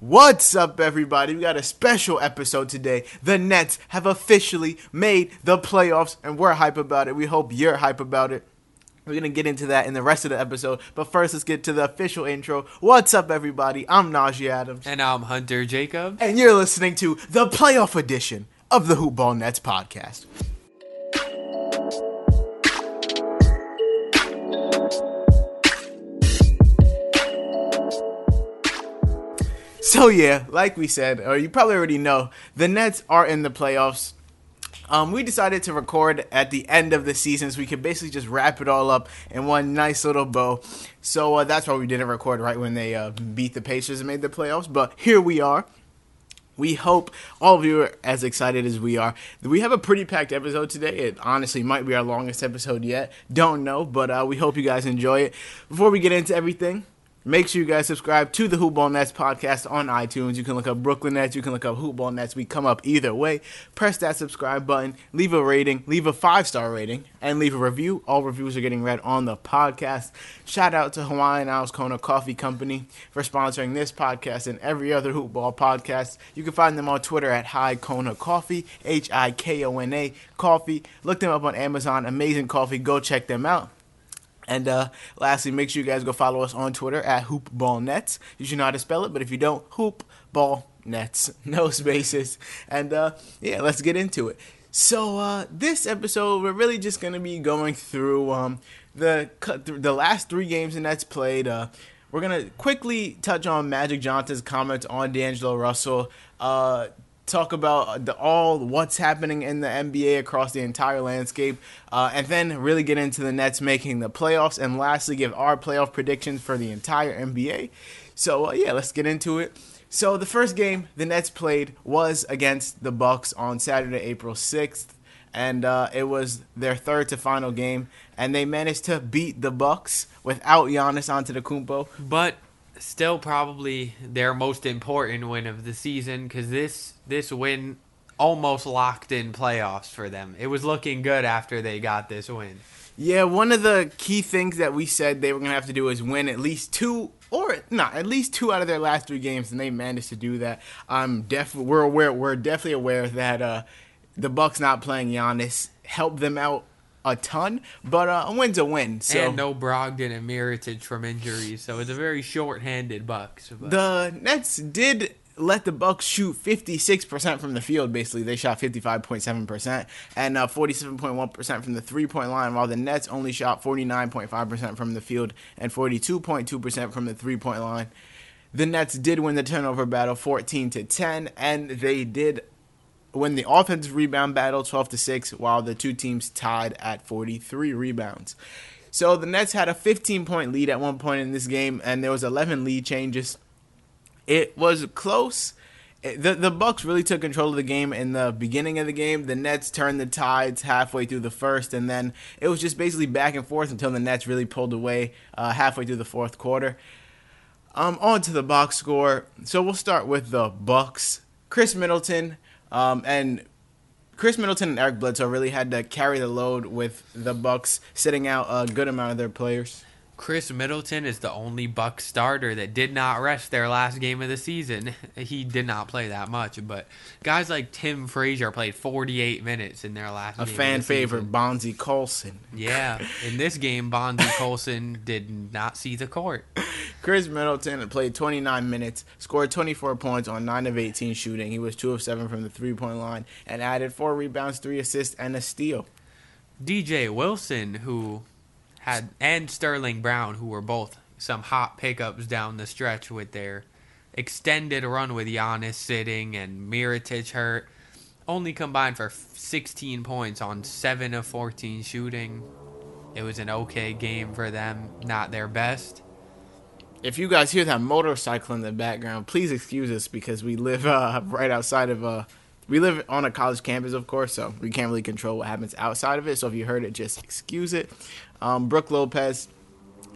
What's up, everybody? We got a special episode today. The Nets have officially made the playoffs, and we're hype about it. We hope you're hype about it. We're going to get into that in the rest of the episode. But first, let's get to the official intro. What's up, everybody? I'm Najee Adams. And I'm Hunter Jacob. And you're listening to the playoff edition of the Hoopball Nets podcast. So yeah, like we said, or you probably already know, the Nets are in the playoffs. Um, we decided to record at the end of the season so we could basically just wrap it all up in one nice little bow. So uh, that's why we didn't record right when they uh, beat the Pacers and made the playoffs. But here we are. We hope all of you are as excited as we are. We have a pretty packed episode today. It honestly might be our longest episode yet. Don't know, but uh, we hope you guys enjoy it. Before we get into everything, Make sure you guys subscribe to the Hoopball Nets podcast on iTunes. You can look up Brooklyn Nets. You can look up Hoopball Nets. We come up either way. Press that subscribe button. Leave a rating. Leave a five star rating. And leave a review. All reviews are getting read on the podcast. Shout out to Hawaiian Isles Kona Coffee Company for sponsoring this podcast and every other Hoopball podcast. You can find them on Twitter at High Kona Coffee. H I K O N A Coffee. Look them up on Amazon. Amazing coffee. Go check them out. And uh, lastly, make sure you guys go follow us on Twitter at HoopBallNets. You should know how to spell it, but if you don't, HoopBallNets, no spaces. And uh, yeah, let's get into it. So uh, this episode, we're really just gonna be going through um, the the last three games the Nets played. Uh, we're gonna quickly touch on Magic Johnson's comments on D'Angelo Russell. Talk about the, all what's happening in the NBA across the entire landscape, uh, and then really get into the Nets making the playoffs, and lastly give our playoff predictions for the entire NBA. So uh, yeah, let's get into it. So the first game the Nets played was against the Bucks on Saturday, April sixth, and uh, it was their third to final game, and they managed to beat the Bucks without Giannis Antetokounmpo. But still probably their most important win of the season because this this win almost locked in playoffs for them. It was looking good after they got this win. Yeah, one of the key things that we said they were gonna have to do is win at least two or not at least two out of their last three games, and they managed to do that. I'm def we're aware we're definitely aware that uh, the Bucks not playing Giannis helped them out a ton, but uh, a win's a win. So and no Brogdon and Mirotic from injuries, so it's a very short-handed Bucks. But. The Nets did let the Bucks shoot 56% from the field. Basically, they shot 55.7% and uh, 47.1% from the three-point line, while the Nets only shot 49.5% from the field and 42.2% from the three-point line. The Nets did win the turnover battle 14 to 10, and they did win the offensive rebound battle 12 to 6 while the two teams tied at 43 rebounds. So the Nets had a 15 point lead at one point in this game and there was 11 lead changes. It was close. The the Bucks really took control of the game in the beginning of the game. The Nets turned the tides halfway through the first, and then it was just basically back and forth until the Nets really pulled away uh, halfway through the fourth quarter. Um, on to the box score. So we'll start with the Bucks. Khris Middleton Um, and Khris Middleton and Eric Bledsoe really had to carry the load with the Bucks sitting out a good amount of their players. Khris Middleton is the only Buck starter that did not rest their last game of the season. He did not play that much, but guys like Tim Frazier played 48 minutes in their last. A fan favorite, Bonzie Colson. Yeah, in this game, Bonzie Colson did not see the court. Khris Middleton played 29 minutes, scored 24 points on 9 of 18 shooting. He was 2 of 7 from the three point line, and added 4 rebounds, 3 assists, and a steal. DJ Wilson, who had and Sterling Brown, who were both some hot pickups down the stretch with their extended run with Giannis sitting and Mirotic hurt, only combined for 16 points on 7 of 14 shooting. It was an okay game for them, not their best. If you guys hear that motorcycle in the background, please excuse us because we live uh, right outside of uh, we live on a college campus, of course, so we can't really control what happens outside of it. So if you heard it, just excuse it. Um, Brook Lopez,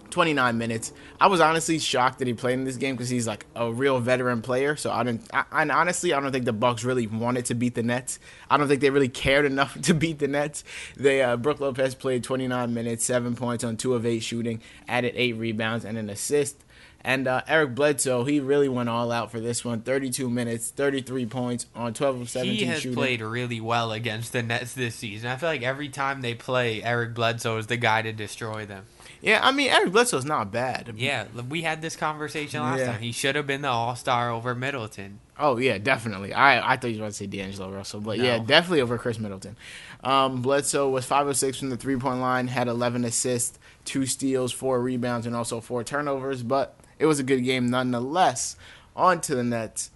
29 minutes. I was honestly shocked that he played in this game because he's like a real veteran player. So I didn't. I, and honestly, I don't think the Bucks really wanted to beat the Nets. I don't think they really cared enough to beat the Nets. They uh, Brook Lopez played 29 minutes, seven points on two of eight shooting, added eight rebounds and an assist. And uh, Eric Bledsoe, he really went all out for this one. 32 minutes, 33 points on 12 of 17 He has shooting. played really well against the Nets this season. I feel like every time they play, Eric Bledsoe is the guy to destroy them. Yeah, I mean Eric Bledsoe's not bad. Yeah, we had this conversation last Yeah. time. He should have been the All Star over Middleton. Oh yeah, definitely. I I thought you were about to say D'Angelo Russell, but yeah, definitely over Khris Middleton. Um, Bledsoe was five of six from the three point line, had 11 assists, two steals, four rebounds, and also four turnovers. But it was a good game nonetheless. On to the Nets.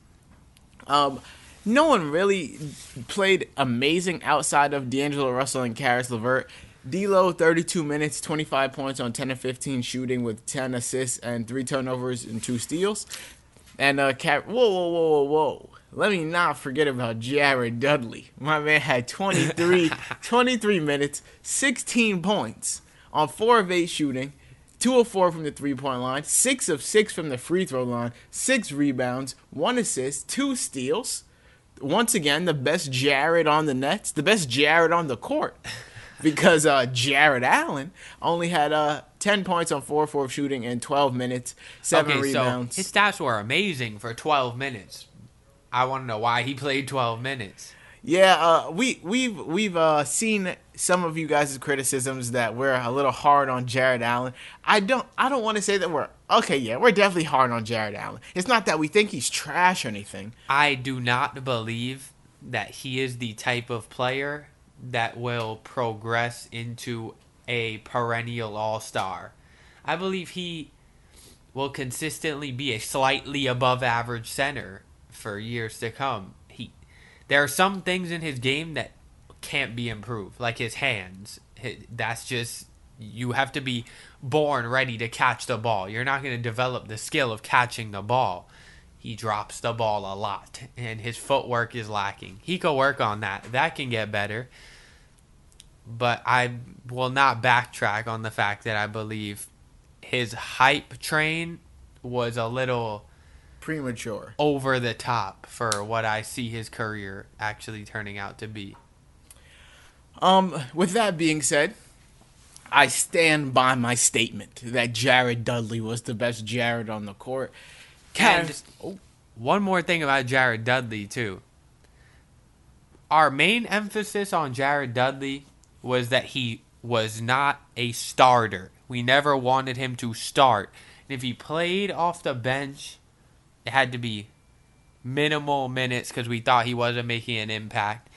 Um, no one really played amazing outside of D'Angelo Russell and Caris LeVert. D'Lo, 32 minutes, 25 points on 10 of 15 shooting with 10 assists and three turnovers and two steals. And uh, Cat, whoa, whoa, whoa, whoa, whoa. Let me not forget about Jared Dudley. My man had 23, 23 minutes, 16 points on 4 of 8 shooting, 2 of 4 from the three point line, 6 of 6 from the free throw line, 6 rebounds, 1 assist, 2 steals. Once again, the best Jared on the Nets, the best Jared on the court. Because uh, Jarrett Allen only had uh, 10 points on 4 4 shooting in 12 minutes, 7 okay, rebounds. so his stats were amazing for 12 minutes. I want to know why he played 12 minutes. Yeah, uh, we we've we've uh, seen some of you guys' criticisms that we're a little hard on Jarrett Allen. I don't I don't want to say that we're okay. Yeah, we're definitely hard on Jarrett Allen. It's not that we think he's trash or anything. I do not believe that he is the type of player that will progress into a perennial all star. I believe he will consistently be a slightly above average center for years to come. He there are some things in his game that can't be improved, like his hands. That's just you have to be born ready to catch the ball. You're not going to develop the skill of catching the ball he drops the ball a lot and his footwork is lacking. He could work on that. That can get better. But I will not backtrack on the fact that I believe his hype train was a little Premature. over the top for what I see his career actually turning out to be. Um, with that being said, I stand by my statement that Jared Dudley was the best Jared on the court. And just one more thing about Jared Dudley too. Our main emphasis on Jared Dudley was that he was not a starter. We never wanted him to start. And if he played off the bench, it had to be minimal minutes because we thought he wasn't making an impact.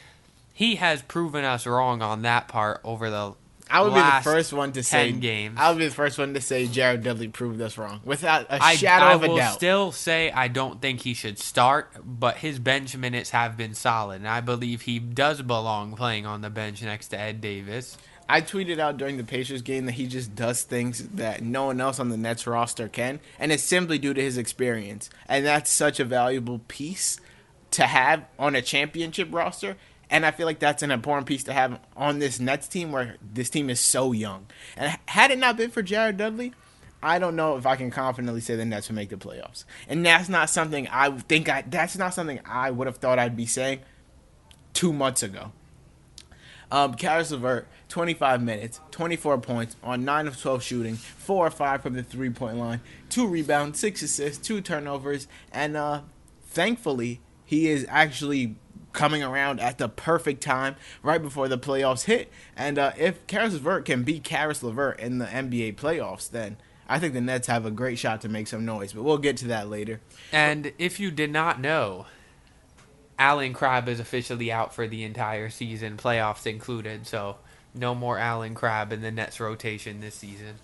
He has proven us wrong on that part over the I would be the first one to say games. I would be the first one to say Jared Dudley proved us wrong without a I, shadow I of a will doubt. still say I don't think he should start, but his bench minutes have been solid, and I believe he does belong playing on the bench next to Ed Davis. I tweeted out during the Pacers game that he just does things that no one else on the Nets roster can, and it's simply due to his experience. And that's such a valuable piece to have on a championship roster. And I feel like that's an important piece to have on this Nets team where this team is so young. And had it not been for Jared Dudley, I don't know if I can confidently say the Nets would make the playoffs. And that's not something I think I that's not something I would have thought I'd be saying two months ago. Um, Caris LeVert, 25 minutes, 24 points on 9 of 12 shooting, 4 or 5 from the three point line, 2 rebounds, 6 assists, 2 turnovers, and uh, thankfully, he is actually coming around at the perfect time right before the playoffs hit. And uh, if Caris LeVert can beat Caris LeVert in the NBA playoffs, then I think the Nets have a great shot to make some noise. But we'll get to that later. And if you did not know, Allen Crabbe is officially out for the entire season, playoffs included. So no more Allen Crabbe in the Nets rotation this season.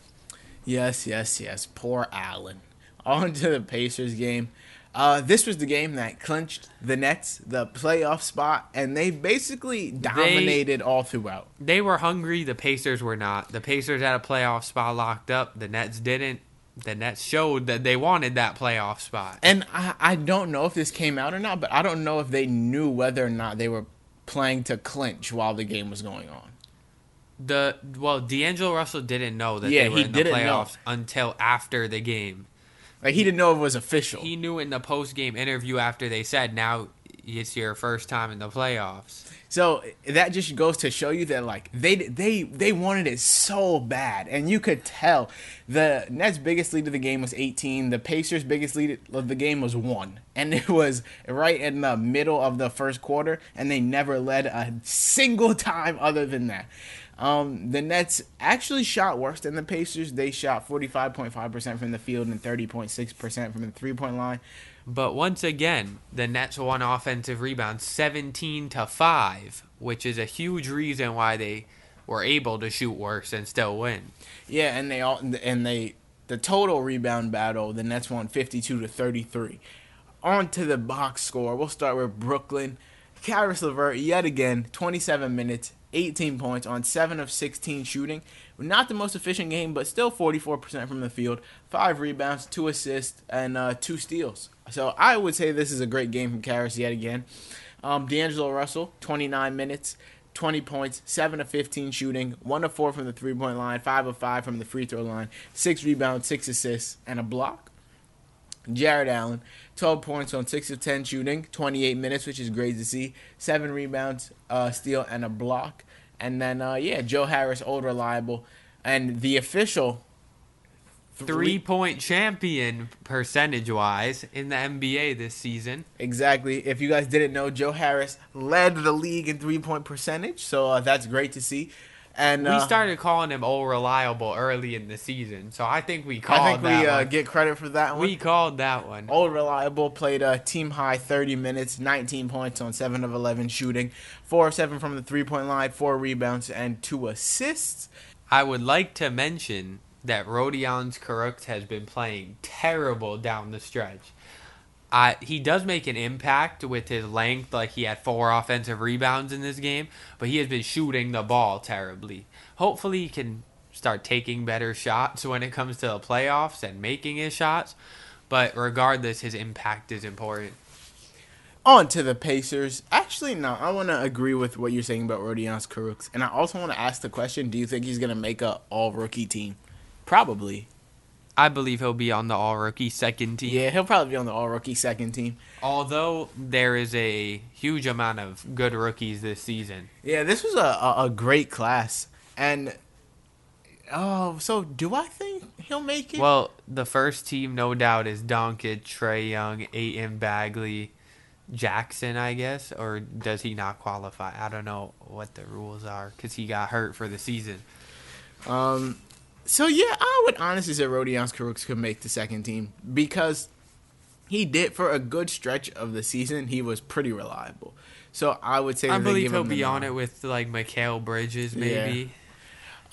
Yes, yes, yes. Poor Allen. On to the Pacers game. Uh, this was the game that clinched the Nets the playoff spot, and they basically dominated they, all throughout. They were hungry. The Pacers were not. The Pacers had a playoff spot locked up. The Nets didn't. The Nets showed that they wanted that playoff spot. And I, I don't know if this came out or not, but I don't know if they knew whether or not they were playing to clinch while the game was going on. The well, D'Angelo Russell didn't know that yeah, they were in the playoffs know. until after the game. Like he didn't know it was official. He knew in the post game interview after they said, "Now it's your first time in the playoffs." So that just goes to show you that like they they they wanted it so bad, and you could tell the Nets' biggest lead of the game was 18. The Pacers' biggest lead of the game was one, and it was right in the middle of the first quarter, and they never led a single time other than that. Um, the Nets actually shot worse than the Pacers. They shot 45.5% from the field and 30.6% from the three point line. But once again, the Nets won offensive rebounds 17 to 5, which is a huge reason why they were able to shoot worse and still win. Yeah, and they all and they the total rebound battle, the Nets won 52 to 33. On to the box score. We'll start with Brooklyn. Caris LeVert yet again, 27 minutes, 18 points on 7 of 16 shooting. Not the most efficient game, but still 44% from the field. 5 rebounds, 2 assists, and uh, 2 steals. So I would say this is a great game from Caris yet again. Um, D'Angelo Russell, 29 minutes, 20 points, 7 of 15 shooting, 1 of 4 from the three point line, 5 of 5 from the free throw line, 6 rebounds, 6 assists, and a block. Jarrett Allen, 12 points on 6 of 10 shooting, 28 minutes, which is great to see. 7 rebounds, uh, steal, and a block. And then, uh, yeah, Joe Harris, old reliable. And the official three point champion percentage wise in the NBA this season. Exactly. If you guys didn't know, Joe Harris led the league in three point percentage, so uh, that's great to see. And we uh, started calling him old reliable early in the season, so I think we called. I think we uh, get credit for that one. We called that one. Old reliable played a team high 30 minutes, 19 points on seven of 11 shooting, four of seven from the three point line, four rebounds, and two assists. I would like to mention that Rodions Kurucs has been playing terrible down the stretch. Uh, he does make an impact with his length, like he had four offensive rebounds in this game, but he has been shooting the ball terribly. Hopefully, he can start taking better shots when it comes to the playoffs and making his shots. But regardless, his impact is important. On to the Pacers. Actually, no, I want to agree with what you're saying about Rodions Kurucs. And I also want to ask the question do you think he's going to make a all rookie team? Probably. I believe he'll be on the all rookie second team. Yeah, he'll probably be on the all rookie second team. Although there is a huge amount of good rookies this season. Yeah, this was a, a, a great class. And oh, so do I think he'll make it? Well, the first team, no doubt, is Doncic, Trae Young, Ayton Bagley, Jackson, I guess, or does he not qualify? I don't know what the rules are because he got hurt for the season. Um, so yeah, I would honestly say Rodions Kurucs could make the second team because he did for a good stretch of the season. He was pretty reliable. So I would say I believe he'll be on it with like Mikal Bridges maybe. Yeah.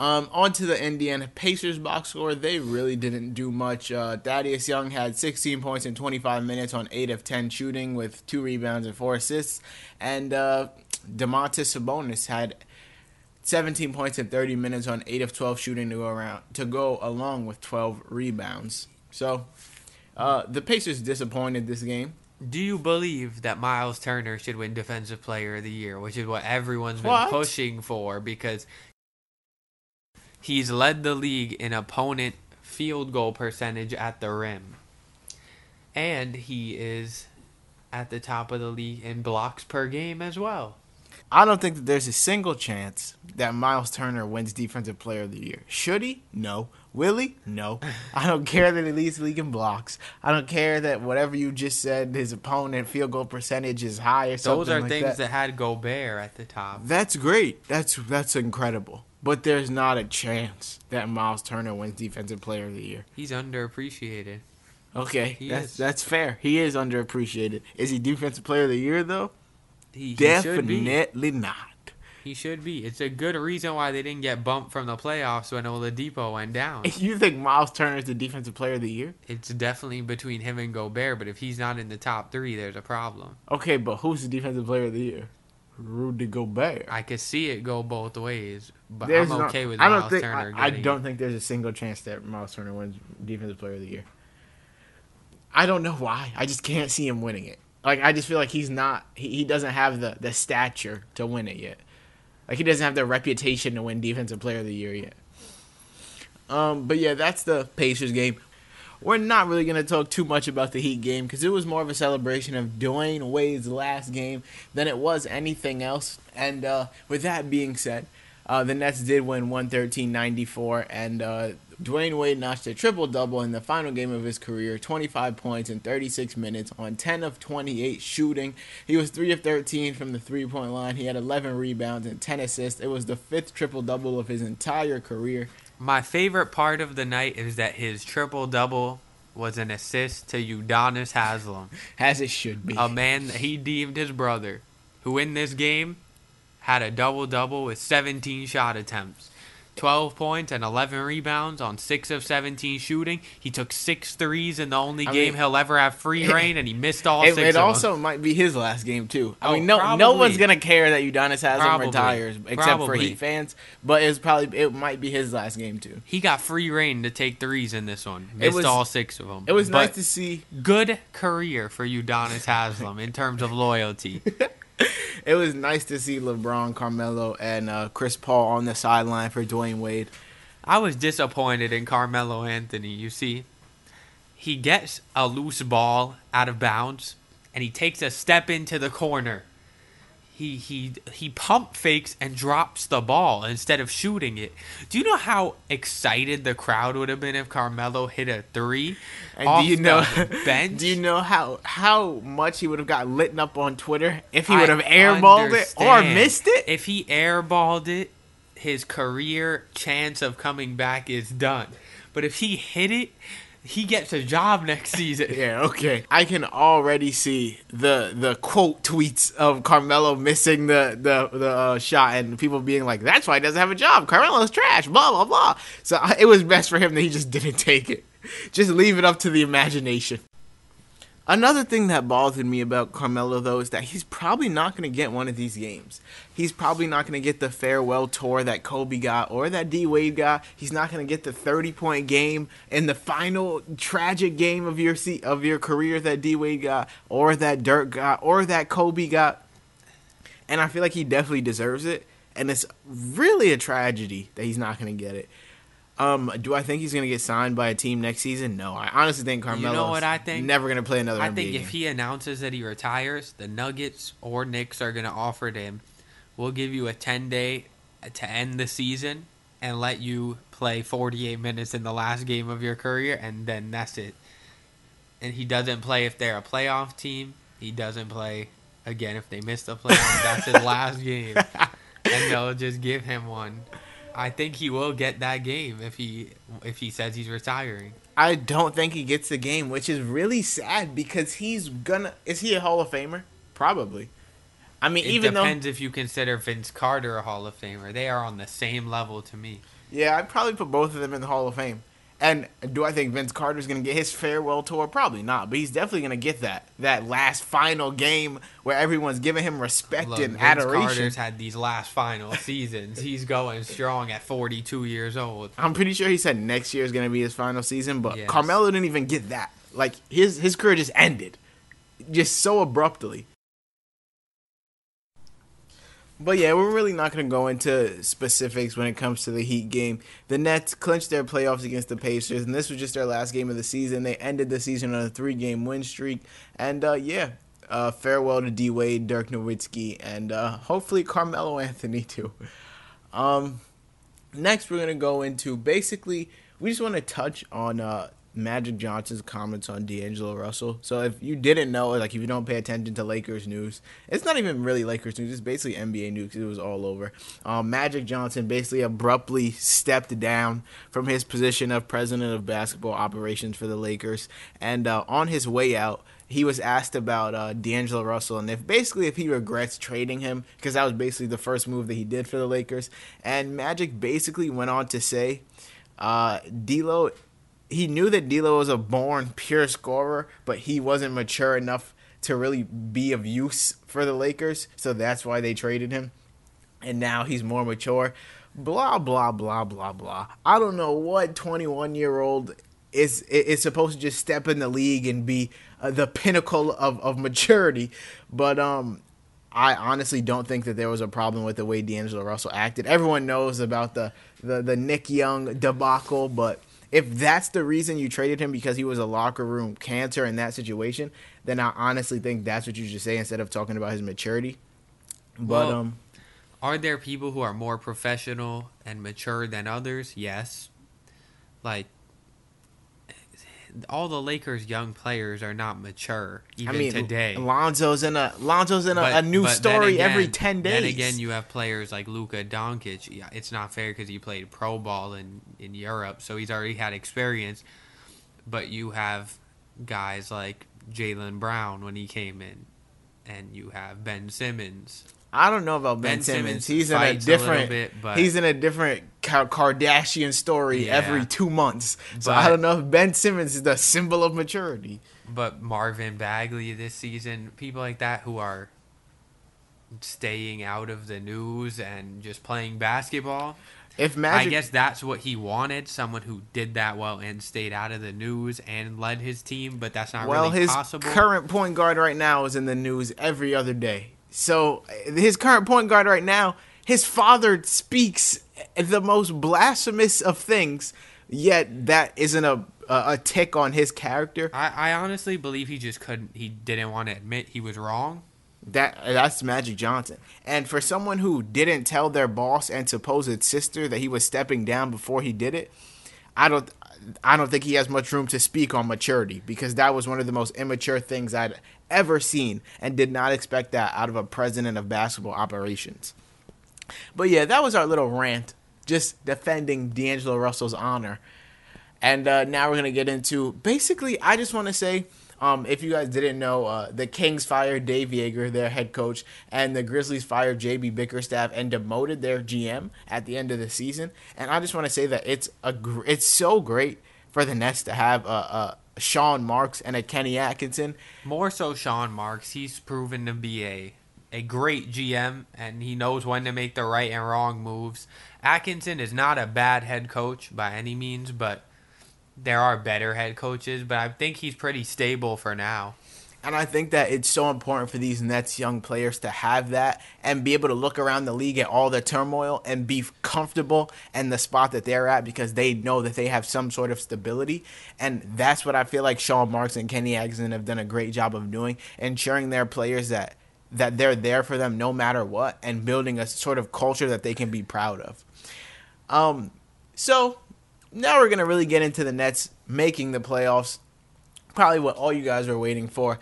Um, on to the Indiana Pacers box score. They really didn't do much. Uh, Thaddeus Young had 16 points in 25 minutes on 8 of 10 shooting with 2 rebounds and 4 assists. And uh, Domantas Sabonis had 17 points in 30 minutes on 8 of 12 shooting to go around to go along with 12 rebounds. So, uh, the Pacers disappointed this game. Do you believe that Miles Turner should win Defensive Player of the Year, which is what everyone's been what? pushing for because he's led the league in opponent field goal percentage at the rim. And he is at the top of the league in blocks per game as well. I don't think that there's a single chance that Miles Turner wins Defensive Player of the Year. Should he? No. Will he? No. I don't care that he leads the league in blocks. I don't care that whatever you just said, his opponent field goal percentage is high or something Those are like things that. that. had Gobert at the top. That's great. That's that's incredible. But there's not a chance that Miles Turner wins Defensive Player of the Year. He's underappreciated. Okay, He that's is. that's fair. He is underappreciated. Is he Defensive Player of the Year though? He, he. Definitely not. He should be. It's a good reason why they didn't get bumped from the playoffs when Oladipo went down. You think Miles Turner is the Defensive Player of the Year? It's definitely between him and Gobert, but if he's not in the top three, there's a problem. Okay, but who's the Defensive Player of the Year? Rudy Gobert. I could see it go both ways, but There's I'm no- okay with I Miles don't think Turner. I, I don't it. think there's a single chance that Miles Turner wins Defensive Player of the Year. I don't know why. I just can't see him winning it. Like I just feel like he's not. He, he doesn't have the the stature to win it yet. Like he doesn't have the reputation to win Defensive Player of the Year yet. Um, but yeah, that's the Pacers game. We're not really going to talk too much about the Heat game because it was more of a celebration of Dwyane Wade's last game than it was anything else. And uh, with that being said, uh, the Nets did win 113-94, and uh, Dwyane Wade notched a triple double in the final game of his career, 25 points in 36 minutes on 10 of 28 shooting. He was 3 of 13 from the three-point line. He had 11 rebounds and 10 assists. It was the fifth triple double of his entire career. My favorite part of the night is that his triple double was an assist to Udonis Haslem, As it should be. a man that he deemed his brother, who in this game had a double double with 17 shot attempts. 12 points and 11 rebounds on 6 of 17 shooting. He took six threes in the only I game mean- he'll ever have free reign, and he missed all It, six it of them. also might be his last game too. I Oh, mean, no, no one's gonna care that Udonis has Probably. retires, except for Heat fans. But it's probably it might be his last game too. He got free reign to take threes in this one. Missed was- all six of them. It was But nice to see. good career for Udonis Haslem in terms of loyalty. It was nice to see LeBron, Carmelo, and uh, Chris Paul on the sideline for Dwyane Wade. I was disappointed in Carmelo Anthony. You see, he gets a loose ball out of bounds and he takes a step into the corner. He he he pump fakes and drops the ball instead of shooting it. Do you know how excited the crowd would have been if Carmelo hit a three And do you know? bench? do you know how how much he would have got lit up on Twitter if he would have airballed it or missed it? If he airballed it, his career chance of coming back is done. But if he hit it, he gets a job next season. Yeah, okay. I can already see the the quote tweets of Carmelo missing the the the uh, shot and people being like, "That's why he doesn't have a job. Carmelo's trash." Blah blah blah. So it was best for him that he just didn't take it. Just leave it up to the imagination. Another thing that bothered me about Carmelo though is that he's probably not going to get one of these games. He's probably not going to get the farewell tour that Kobe got or that D Wade got. He's not going to get the 30 point game in the final tragic game of your se- of your career that D Wade got or that Dirk got or that Kobe got. And I feel like he definitely deserves it and it's really a tragedy that he's not going to get it. Um, do I think he's going to get signed by a team next season? No. I honestly think Carmelo You know what I think? never going to play another game. I NBA think game. if he announces that he retires, the Nuggets or Knicks are going to offer him, we'll give you a 10 day to end the season and let you play 48 minutes in the last game of your career, and then that's it. And he doesn't play if they're a playoff team. He doesn't play again if they miss the playoffs. that's his last game. And they'll just give him one. I think he will get that game if he if he says he's retiring. I don't think he gets the game, which is really sad because he's gonna. Is he a Hall of Famer? Probably. I mean, It even depends if you consider Vince Carter a Hall of Famer. They are on the same level to me. yeah, I'd probably put both of them in the Hall of Fame. And do I think Vince Carter's gonna get his farewell tour? Probably not, but he's definitely gonna get that that last final game where everyone's giving him respect Look, and Vince adoration. Carter's had these last final seasons. He's going strong at 42 years old. I'm pretty sure he said next year is gonna be his final season, but Yes. Carmelo didn't even get that. Like his his career just ended, just so abruptly. But yeah, we're really not going to go into specifics when it comes to the Heat game. The Nets clinched their playoffs against the Pacers, and this was just their last game of the season. They ended the season on a three-game win streak, and uh, yeah, Uh, farewell to D Wade, Dirk Nowitzki, and uh, hopefully Carmelo Anthony too. Um, next, we're gonna go into basically we just want to touch on uh, Magic Johnson's comments on D'Angelo Russell. So if you didn't know, like if you don't pay attention to Lakers news, it's not even really Lakers news. It's basically NBA news. It was all over. Um, Magic Johnson basically abruptly stepped down from his position of president of basketball operations for the Lakers, and uh, on his way out he was asked about uh, D'Angelo Russell and if basically if he regrets trading him because that was basically the first move that he did for the Lakers. And Magic basically went on to say, uh, D'Lo, he knew that D'Lo was a born pure scorer, but he wasn't mature enough to really be of use for the Lakers, so that's why they traded him. And now he's more mature. Blah blah blah blah blah. I don't know what 21 year old is is supposed to just step in the league and be uh, the pinnacle of, of maturity. But um, I honestly don't think that there was a problem with the way D'Angelo Russell acted. Everyone knows about the, the, the Nick Young debacle, but if that's the reason you traded him because he was a locker room cancer in that situation, then I honestly think that's what you should say instead of talking about his maturity. But well, um, are there people who are more professional and mature than others? Yes. Like all the Lakers' young players are not mature even I mean, today. Lonzo's in a Lonzo's in a, but, a new story again, every ten days. Then again, you have players like Luka Doncic. Yeah, it's not fair because he played pro ball in in Europe, so he's already had experience. But you have guys like Jaylen Brown when he came in, and you have Ben Simmons. I don't know about Ben, ben Simmons. Simmons. He's in a different. A bit, he's in a different Kardashian story yeah. every two months. So but, I don't know if Ben Simmons is the symbol of maturity. But Marvin Bagley this season, people like that who are staying out of the news and just playing basketball. If Magic, I guess that's what he wanted, someone who did that well and stayed out of the news and led his team, but that's not well, really his current point guard right now is in the news every other day. So his current point guard right now, his father speaks the most blasphemous of things, yet that isn't a a, tick on his character. I, I honestly believe he just couldn't. He didn't want to admit he was wrong. That that's Magic Johnson. And for someone who didn't tell their boss and supposed sister that he was stepping down before he did it, I don't I don't think he has much room to speak on maturity because that was one of the most immature things I'd ever seen and did not expect that out of a president of basketball operations. But yeah, that was our little rant, just defending D'Angelo Russell's honor. And uh, now we're gonna get into basically. I just want to say, um, if you guys didn't know, uh, the Kings fired Dave Joerger, their head coach, and the Grizzlies fired JB Bickerstaff and demoted their GM at the end of the season. And I just want to say that it's a gr- it's so great for the Nets to have a, a Sean Marks and a Kenny Atkinson. More so Sean Marks. He's proven to be a a great GM and he knows when to make the right and wrong moves. Atkinson is not a bad head coach by any means, but there are better head coaches, but I think he's pretty stable for now. And I think that it's so important for these Nets young players to have that and be able to look around the league at all the turmoil and be comfortable in the spot that they're at because they know that they have some sort of stability. And that's what I feel like Sean Marks and Kenny Atkinson have done a great job of doing, ensuring their players that that they're there for them no matter what and building a sort of culture that they can be proud of. Um, so now we're gonna really get into the Nets making the playoffs probably what all you guys were waiting for.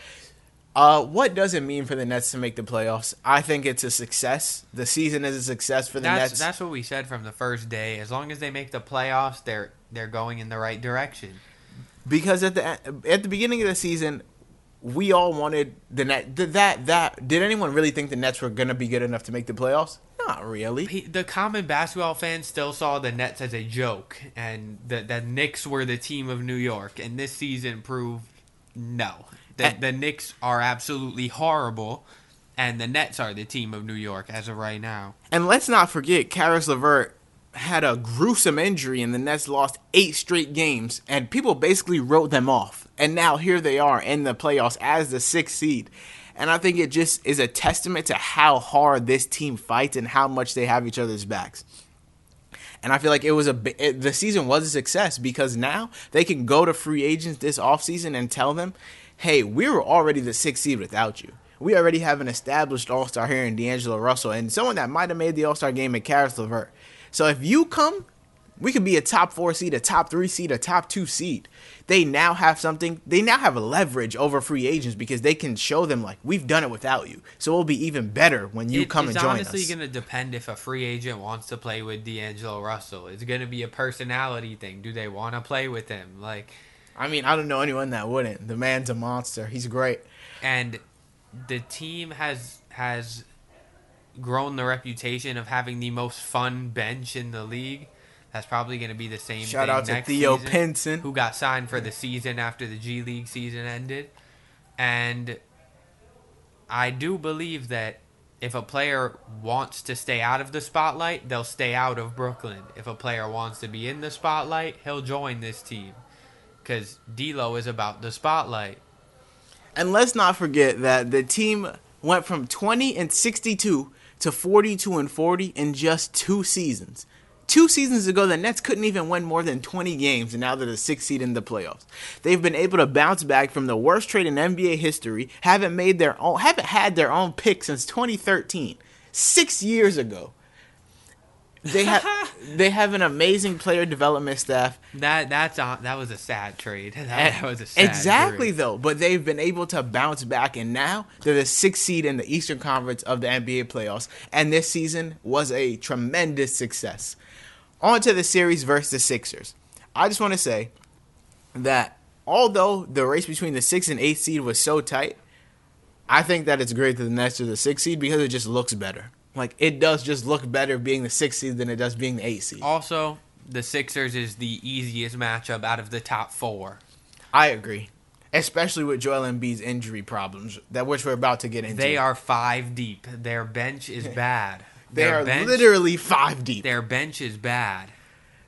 Uh, what does it mean for the Nets to make the playoffs? I think it's a success. The season is a success for the that's, Nets. That's what we said from the first day. As long as they make the playoffs, they're they're going in the right direction. Because at the at the beginning of the season, we all wanted the net that that did anyone really think the Nets were going to be good enough to make the playoffs? Not really. The common basketball fan still saw the Nets as a joke, and the the Knicks were the team of New York, and this season proved no. The, and, the Knicks are absolutely horrible, and the Nets are the team of New York as of right now. And let's not forget, Caris LeVert had a gruesome injury, and the Nets lost eight straight games, and people basically wrote them off. And now here they are in the playoffs as the sixth seed. And I think it just is a testament to how hard this team fights and how much they have each other's backs. And I feel like it was a it, the season was a success because now they can go to free agents this offseason and tell them, hey, we were already the sixth seed without you. We already have an established All Star here in D'Angelo Russell and someone that might have made the All Star game at Caris LeVert. So if you come, we could be a top four seed, a top three seed, a top two seed. They now have something. They now have a leverage over free agents because they can show them like we've done it without you. So it'll be even better when you It- come and join us. It's honestly going to depend if a free agent wants to play with D'Angelo Russell. It's going to be a personality thing. Do they want to play with him? Like, I mean, I don't know anyone that wouldn't. The man's a monster. He's great. and the team has has grown the reputation of having the most fun bench in the league. That's probably going to be the same. Shout thing out to Theo season, Pinson. who got signed for the season after the G League season ended, and I do believe that if a player wants to stay out of the spotlight, they'll stay out of Brooklyn. If a player wants to be in the spotlight, he'll join this team. Because D'Lo is about the spotlight. And let's not forget that the team went from 20 and 62 to 42 and 40 in just two seasons. Two seasons ago, the Nets couldn't even win more than 20 games, and now they're the sixth seed in the playoffs. They've been able to bounce back from the worst trade in NBA history. Haven't made their own, haven't had their own pick since 2013, six years ago. They have they have an amazing player development staff. That that's a, that was a sad trade. That eh, was a sad exactly though, but they've been able to bounce back, and now they're the sixth seed in the Eastern Conference of the NBA playoffs. And this season was a tremendous success. On to the series versus the Sixers. I just want to say that although the race between the sixth and eighth seed was so tight, I think that it's great that the Nets are the sixth seed because it just looks better. Like it does just look better being the sixth seed than it does being the eighth seed. Also, the Sixers is the easiest matchup out of the top four. I agree, especially with Joel Embiid's injury problems that which we're about to get into. They are five deep. Their bench is bad. They Their are bench, literally five deep. Their bench is bad.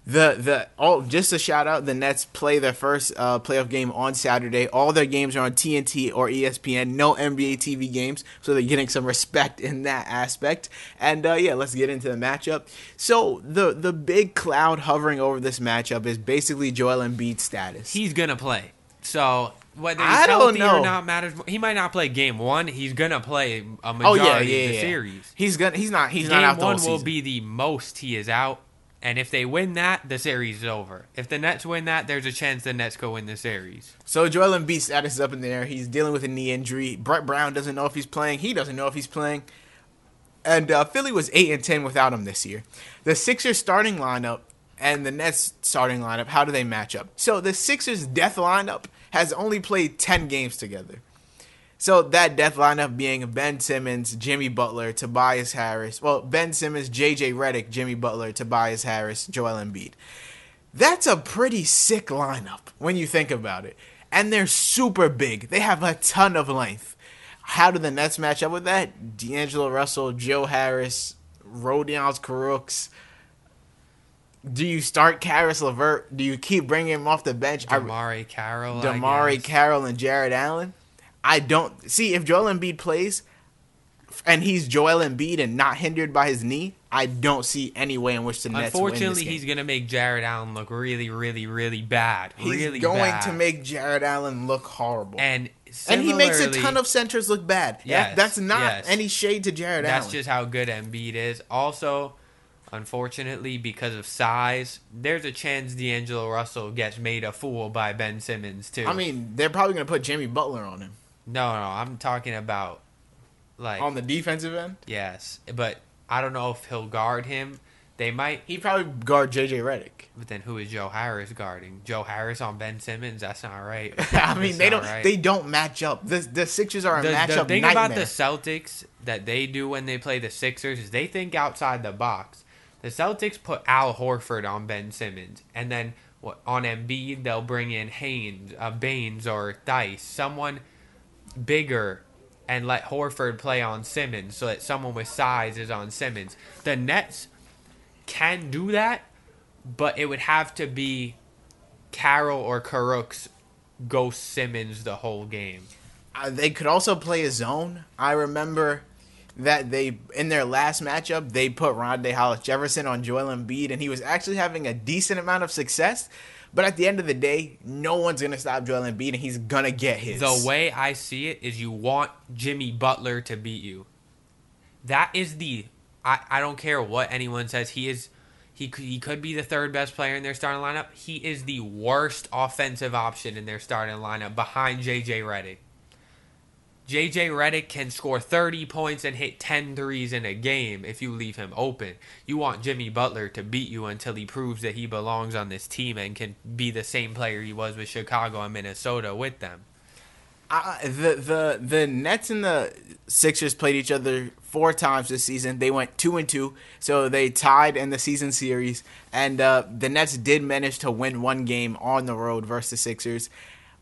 The the oh just a shout out the Nets play their first uh, playoff game on Saturday. All their games are on TNT or ESPN. No NBA TV games, so they're getting some respect in that aspect. And uh, yeah, let's get into the matchup. So the the big cloud hovering over this matchup is basically Joel Embiid's status. He's gonna play. So whether he's I healthy or not matters. He might not play game one. He's gonna play a oh majority yeah, yeah, of the yeah. series. He's gonna he's not he's game not out the one will be the most he is out. And if they win that, the series is over. If the Nets win that, there's a chance the Nets go win the series. So Joel Embiid's status is up in the air. He's dealing with a knee injury. Brett Brown doesn't know if he's playing. He doesn't know if he's playing. And uh, Philly was eight and ten without him this year. The Sixers starting lineup and the Nets starting lineup. How do they match up? So the Sixers death lineup has only played ten games together. So that death lineup being Ben Simmons, Jimmy Butler, Tobias Harris. Well, Ben Simmons, JJ Redick, Jimmy Butler, Tobias Harris, Joel Embiid. That's a pretty sick lineup when you think about it. And they're super big. They have a ton of length. How do the Nets match up with that? D'Angelo Russell, Joe Harris, Rodions Kurucs. Do you start Caris LeVert? Do you keep bringing him off the bench? DeMarre Carroll. DeMarre. Carroll and Jarrett Allen. I don't see if Joel Embiid plays and he's Joel Embiid and not hindered by his knee. I don't see any way in which the Nets Unfortunately, he's gonna make Jarrett Allen look really, really, really bad. He's really going bad. to make Jarrett Allen look horrible. and And he makes a ton of centers look bad. Yeah, Yes, that's not yes. any shade to Jared That's Allen. That's just how good Embiid is. Also, unfortunately, because of size, there's a chance D'Angelo Russell gets made a fool by Ben Simmons too. I mean, they're probably going to put Jimmy Butler on him no, no, I'm talking about like on the defensive end. yes, but I don't know if he'll guard him. They might, He probably guard JJ Redick. but then who is Joe Harris guarding? Joe Harris on Ben Simmons? That's not right. I mean, That's they don't right. they don't match up. The the Sixers are a the, matchup the thing nightmare. about the Celtics that they do when they play the Sixers is they think outside the box. The Celtics put Al Horford on Ben Simmons, and then what, on Embiid they'll bring in Haynes, uh, Baynes, or Theis, someone bigger, and let Horford play on Simmons, so that someone with size is on Simmons. The Nets can do that, but it would have to be Carroll or Kurucs go Simmons the whole game. Uh, they could also play a zone. I remember that they in their last matchup they put Rondae Hollis Jefferson on Joel Embiid, and he was actually having a decent amount of success. But at the end of the day, no one's gonna stop Joel Embiid, and he's gonna get his. The way I see it is you want Jimmy Butler to beat you. That is the I, I don't care what anyone says. He is he could, he could be the third best player in their starting lineup. He is the worst offensive option in their starting lineup behind JJ Redick. JJ Redick can score 30 points and hit 10 threes in a game if you leave him open. You want Jimmy Butler to beat you until he proves that he belongs on this team and can be the same player he was with Chicago and Minnesota with them. Uh, the the the Nets and the Sixers played each other four times this season. They went two and two, so they tied in the season series. And uh, the Nets did manage to win one game on the road versus the Sixers.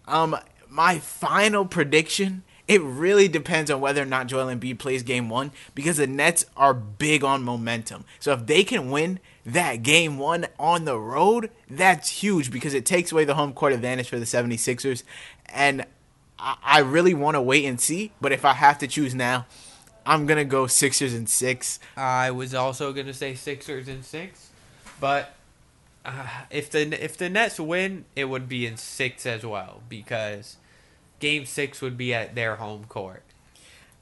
Um, my final prediction. It really depends on whether or not Joel Embiid plays game one because the Nets are big on momentum. So if they can win that game one on the road, that's huge because it takes away the home court advantage for the 76ers. And I, really want to wait and see, but if I have to choose now, I'm gonna go Sixers and six. I was also gonna say Sixers and six, but uh, if the if the Nets win, it would be in six as well because Game Six would be at their home court.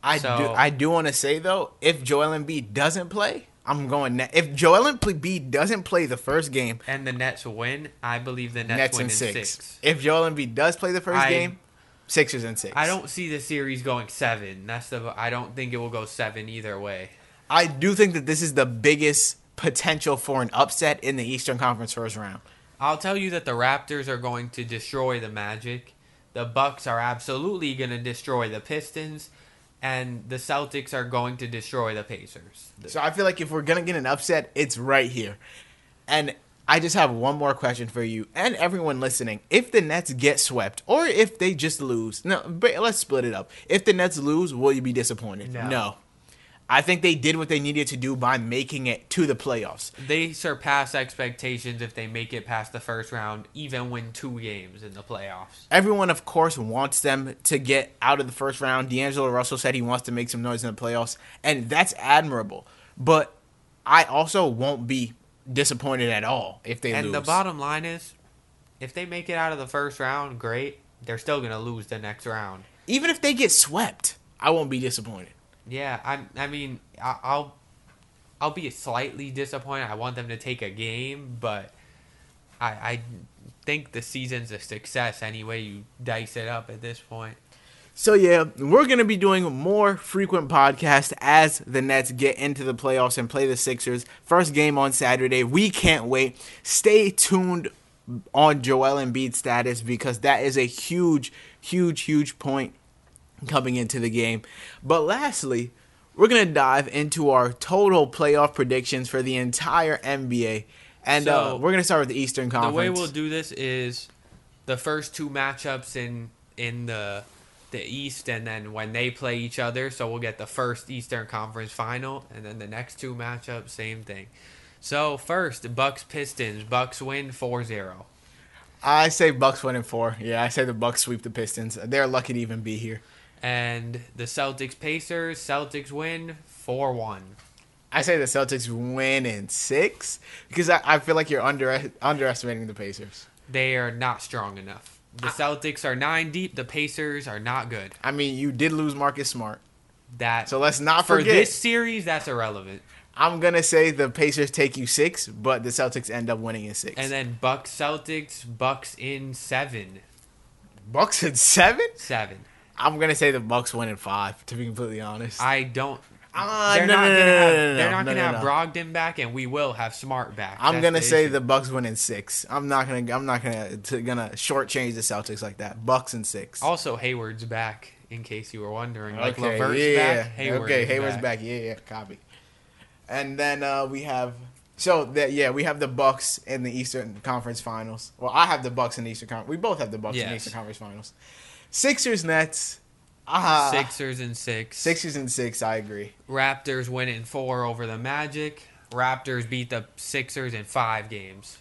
I so, do I do want to say though, if Joel Embiid doesn't play, I'm going. Net. If Joel Embiid doesn't play the first game and the Nets win, I believe the Nets, Nets win in six. six. If Joel Embiid does play the first I, game, Sixers and six. I don't see the series going seven. That's the. I don't think it will go seven either way. I do think that this is the biggest potential for an upset in the Eastern Conference first round. I'll tell you that the Raptors are going to destroy the Magic. The Bucks are absolutely going to destroy the Pistons, and the Celtics are going to destroy the Pacers. So I feel like if we're going to get an upset, it's right here. And I just have one more question for you and everyone listening. If the Nets get swept or if they just lose, no, but let's split it up. If the Nets lose, will you be disappointed? No. no. I think they did what they needed to do by making it to the playoffs. They surpass expectations if they make it past the first round, even win two games in the playoffs. Everyone, of course, wants them to get out of the first round. D'Angelo Russell said he wants to make some noise in the playoffs, and that's admirable. But I also won't be disappointed at all if they and lose. And the bottom line is, if they make it out of the first round, great. They're still gonna lose the next round. Even if they get swept, I won't be disappointed. Yeah, I. I mean, I, I'll. I'll be slightly disappointed. I want them to take a game, but I, I think the season's a success anyway. You dice it up at this point. So yeah, we're gonna be doing more frequent podcasts as the Nets get into the playoffs and play the Sixers. First game on Saturday. We can't wait. Stay tuned on Joel Embiid status because that is a huge, huge, huge point coming into the game. But lastly, we're gonna dive into our total playoff predictions for the entire NBA, and so, uh, we're gonna start with the Eastern Conference. The way we'll do this is the first two matchups in in the the East, and then when they play each other, so we'll get the first Eastern Conference final, and then the next two matchups, same thing. So first, Bucks Pistons. Bucks win 4-0. I say Bucks win in four. Yeah, I say the Bucks sweep the Pistons. They're lucky to even be here. And the Celtics Pacers. Celtics win 4-1. I say the Celtics win in six because I, I feel like you're under underestimating the Pacers. They are not strong enough. The Celtics are nine deep. The Pacers are not good. I mean, you did lose Marcus Smart. That so let's not for forget. this series. That's irrelevant. I'm gonna say the Pacers take you six, but the Celtics end up winning in six. And then Bucks Celtics Bucks in seven. Bucks in seven. Seven. I'm gonna say the Bucks win in five. To be completely honest, I don't. Uh, they're, no, not no, gonna no, have, they're not gonna have Brogdon back, and we will have Smart back. I'm That's gonna the say issue. the Bucks win in six. I'm not gonna. I'm not gonna to, gonna shortchange the Celtics like that. Bucks in six. Also, Hayward's back. In case you were wondering, like okay, LeVert's yeah, back. Hayward okay, Hayward's back. back. Yeah, yeah, copy. And then uh, we have so that yeah, we have the Bucks in the Eastern Conference Finals. Well, I have the Bucks in the Eastern Conference. We both have the Bucks yes. in the Eastern Conference Finals. Sixers Nets. Uh, Sixers and six. Sixers and six. I agree. Raptors win in four over the Magic. Raptors beat the Sixers in five games.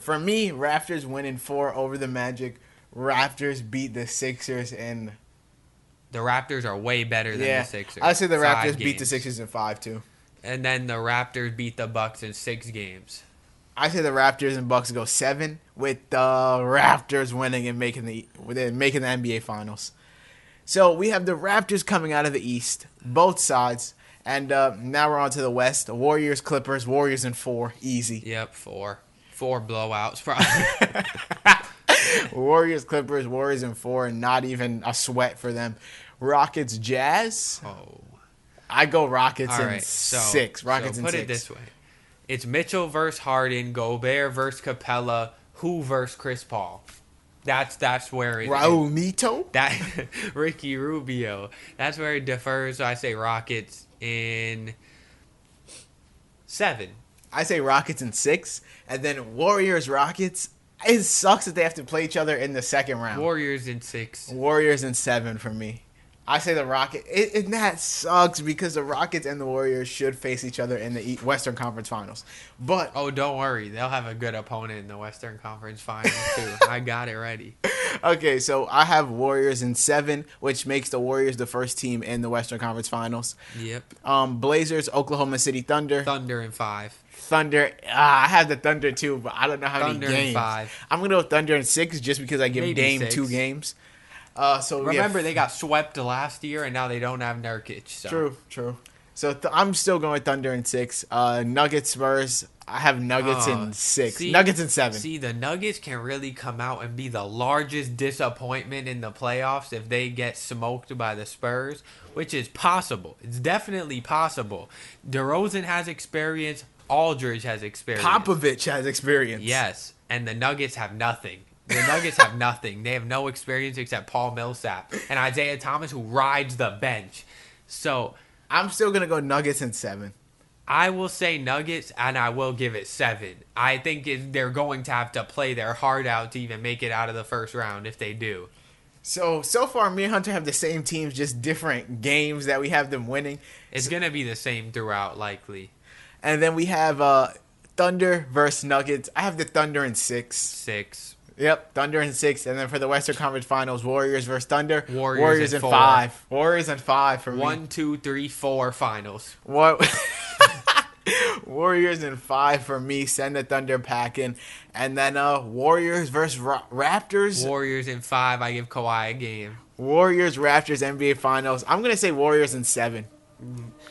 For me, Raptors win in four over the Magic. Raptors beat the Sixers in. The Raptors are way better than yeah, the Sixers. I say the Raptors beat the Sixers in five too. And then the Raptors beat the Bucks in six games. I say the Raptors and Bucks go seven, with the Raptors winning and making the making the NBA Finals. So we have the Raptors coming out of the East, both sides, and uh, now we're on to the West. The Warriors, Clippers, Warriors in four, easy. Yep, four, four blowouts probably. Warriors, Clippers, Warriors in four, and not even a sweat for them. Rockets, Jazz. oh. I go Rockets All in right, so six. Rockets so in put it this way: it's Mitchell versus Harden, Gobert versus Capella, who versus Chris Paul. That's that's where it. Raul Neto. that Ricky Rubio. That's where it differs. So I say Rockets in seven. I say Rockets in six, and then Warriors, Rockets. It sucks that they have to play each other in the second round. Warriors in six. Warriors in seven for me. I say the Rocket. It, and that sucks because the Rockets and the Warriors should face each other in the Western Conference Finals. But Oh, don't worry. They'll have a good opponent in the Western Conference Finals too. I got it ready. okay, so I have Warriors in seven, which makes the Warriors the first team in the Western Conference Finals. Yep. Um, Blazers, Oklahoma City Thunder, Thunder in five. Thunder. Ah, I have the Thunder too, but I don't know how many. Thunder in games. five. I'm gonna go with Thunder in six just because I give Maybe Dame six. two games. Uh, so yeah, Remember, they got swept last year, and now they don't have Nurkic. So. True, true. So th- I'm still going with Thunder in six. Uh, Nuggets, Spurs. I have Nuggets Uh, in six. see- Nuggets in seven. See, the Nuggets can really come out and be the largest disappointment in the playoffs if they get smoked by the Spurs, which is possible. It's definitely possible. DeRozan has experience. Aldridge has experience. Popovich has experience. Yes, and the Nuggets have nothing. The Nuggets have nothing. They have no experience except Paul Millsap and Isaiah Thomas, who rides the bench. So I'm still gonna go Nuggets in seven. I will say Nuggets, and I will give it seven. I think it, they're going to have to play their heart out to even make it out of the first round if they do. So so far, me and Hunter have the same teams, just different games that we have them winning. It's going to be the same throughout, likely. And then we have uh, Thunder versus Nuggets. I have the Thunder in six. Six. Yep, Thunder in six. And then for the Western Conference Finals, Warriors versus Thunder. Warriors in in four. five. Warriors in five for me. One, two, three, four finals. What? Warriors in five for me. Send the Thunder packing, and then uh Warriors versus Ra- Raptors. Warriors in five. I give Kawhi a game. Warriors Raptors NBA Finals. I'm gonna say Warriors in seven.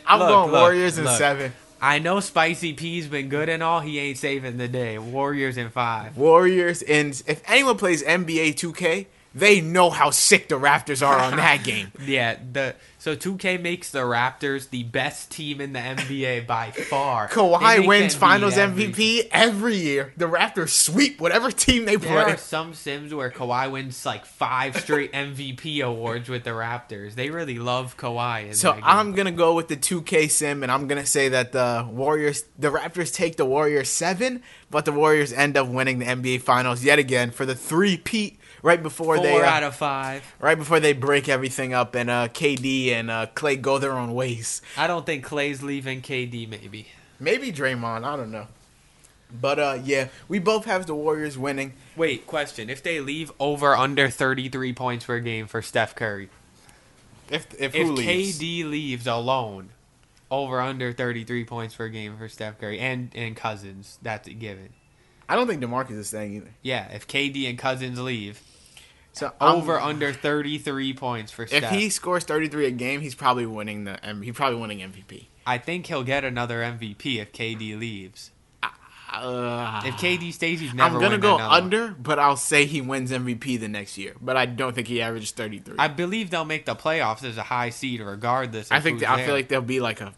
I'm Look, going look, Warriors in look. seven. I know Spicy P's been good and all. He ain't saving the day. Warriors in five. Warriors in. If anyone plays NBA 2K, they know how sick the Raptors are on that game. Yeah, the so 2K makes the Raptors the best team in the NBA by far. Kawhi wins Finals MVP every year. The Raptors sweep whatever team they There play. are some sims where Kawhi wins like five straight MVP awards with the Raptors. They really love Kawhi. In So. I'm gonna go with the 2K sim, and I'm gonna say that the Warriors, the Raptors take the Warriors seven, but the Warriors end up winning the NBA Finals yet again for the three peat right before four they uh, out of five. right before they break everything up and uh, KD and uh, Clay go their own ways. I don't think Clay's leaving. KD maybe. Maybe Draymond, I don't know. But uh, yeah, we both have the Warriors winning. Wait, question: If they leave over under 33 points per game for Steph Curry, If if, if who leaves? KD leaves alone, over under 33 points per game for Steph Curry and and Cousins, that's a given. I don't think DeMarcus is staying either. Yeah, if KD and Cousins leave, So over under 33 points for If he scores 33 a game, he's probably winning the. He's probably winning MVP. I think he'll get another MVP if KD leaves. Uh, If KD stays, he's never. I'm gonna go another under, but I'll say he wins MVP the next year. But I don't think he averages 33. I believe they'll make the playoffs as a high seed, regardless. Of I think I feel like they'll be like a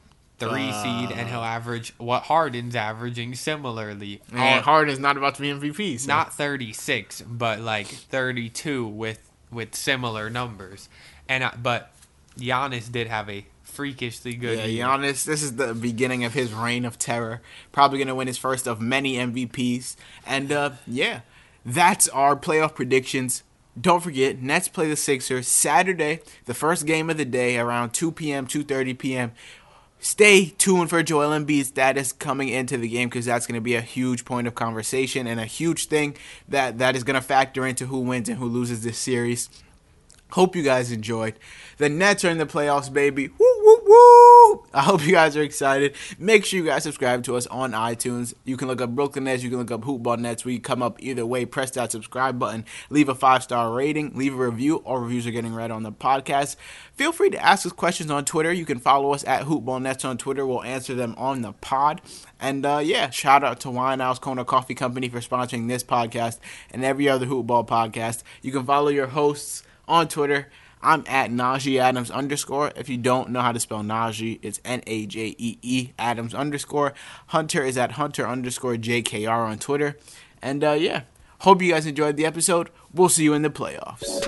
three uh, seed, and he'll average what Harden's averaging similarly. And All- Harden is not about to be MVP. So. not 36, but like 32 with with similar numbers. And I, but Giannis did have a freakishly good yeah, year. Giannis. This is the beginning of his reign of terror. Probably gonna win his first of many MVPs. And uh, yeah, that's our playoff predictions. Don't forget, Nets play the Sixers Saturday, the first game of the day, around 2 p.m., 2:30 p.m. Stay tuned for Joel Embiid's status coming into the game because that's going to be a huge point of conversation and a huge thing that that is going to factor into who wins and who loses this series. Hope you guys enjoyed. The Nets are in the playoffs, baby. Woo woo woo! I hope you guys are excited. Make sure you guys subscribe to us on iTunes. You can look up Brooklyn Nets, you can look up Hoopball Nets. We come up either way. Press that subscribe button, leave a five star rating, leave a review. All reviews are getting read on the podcast. Feel free to ask us questions on Twitter. You can follow us at Hoopball Nets on Twitter. We'll answer them on the pod. And uh, yeah, shout out to Winehouse Kona Coffee Company for sponsoring this podcast and every other Hoopball podcast. You can follow your hosts on Twitter. I'm at Najee Adams underscore. If you don't know how to spell Najee, it's N A J E E Adams underscore. Hunter is at Hunter underscore JKR on Twitter. And uh, yeah, hope you guys enjoyed the episode. We'll see you in the playoffs.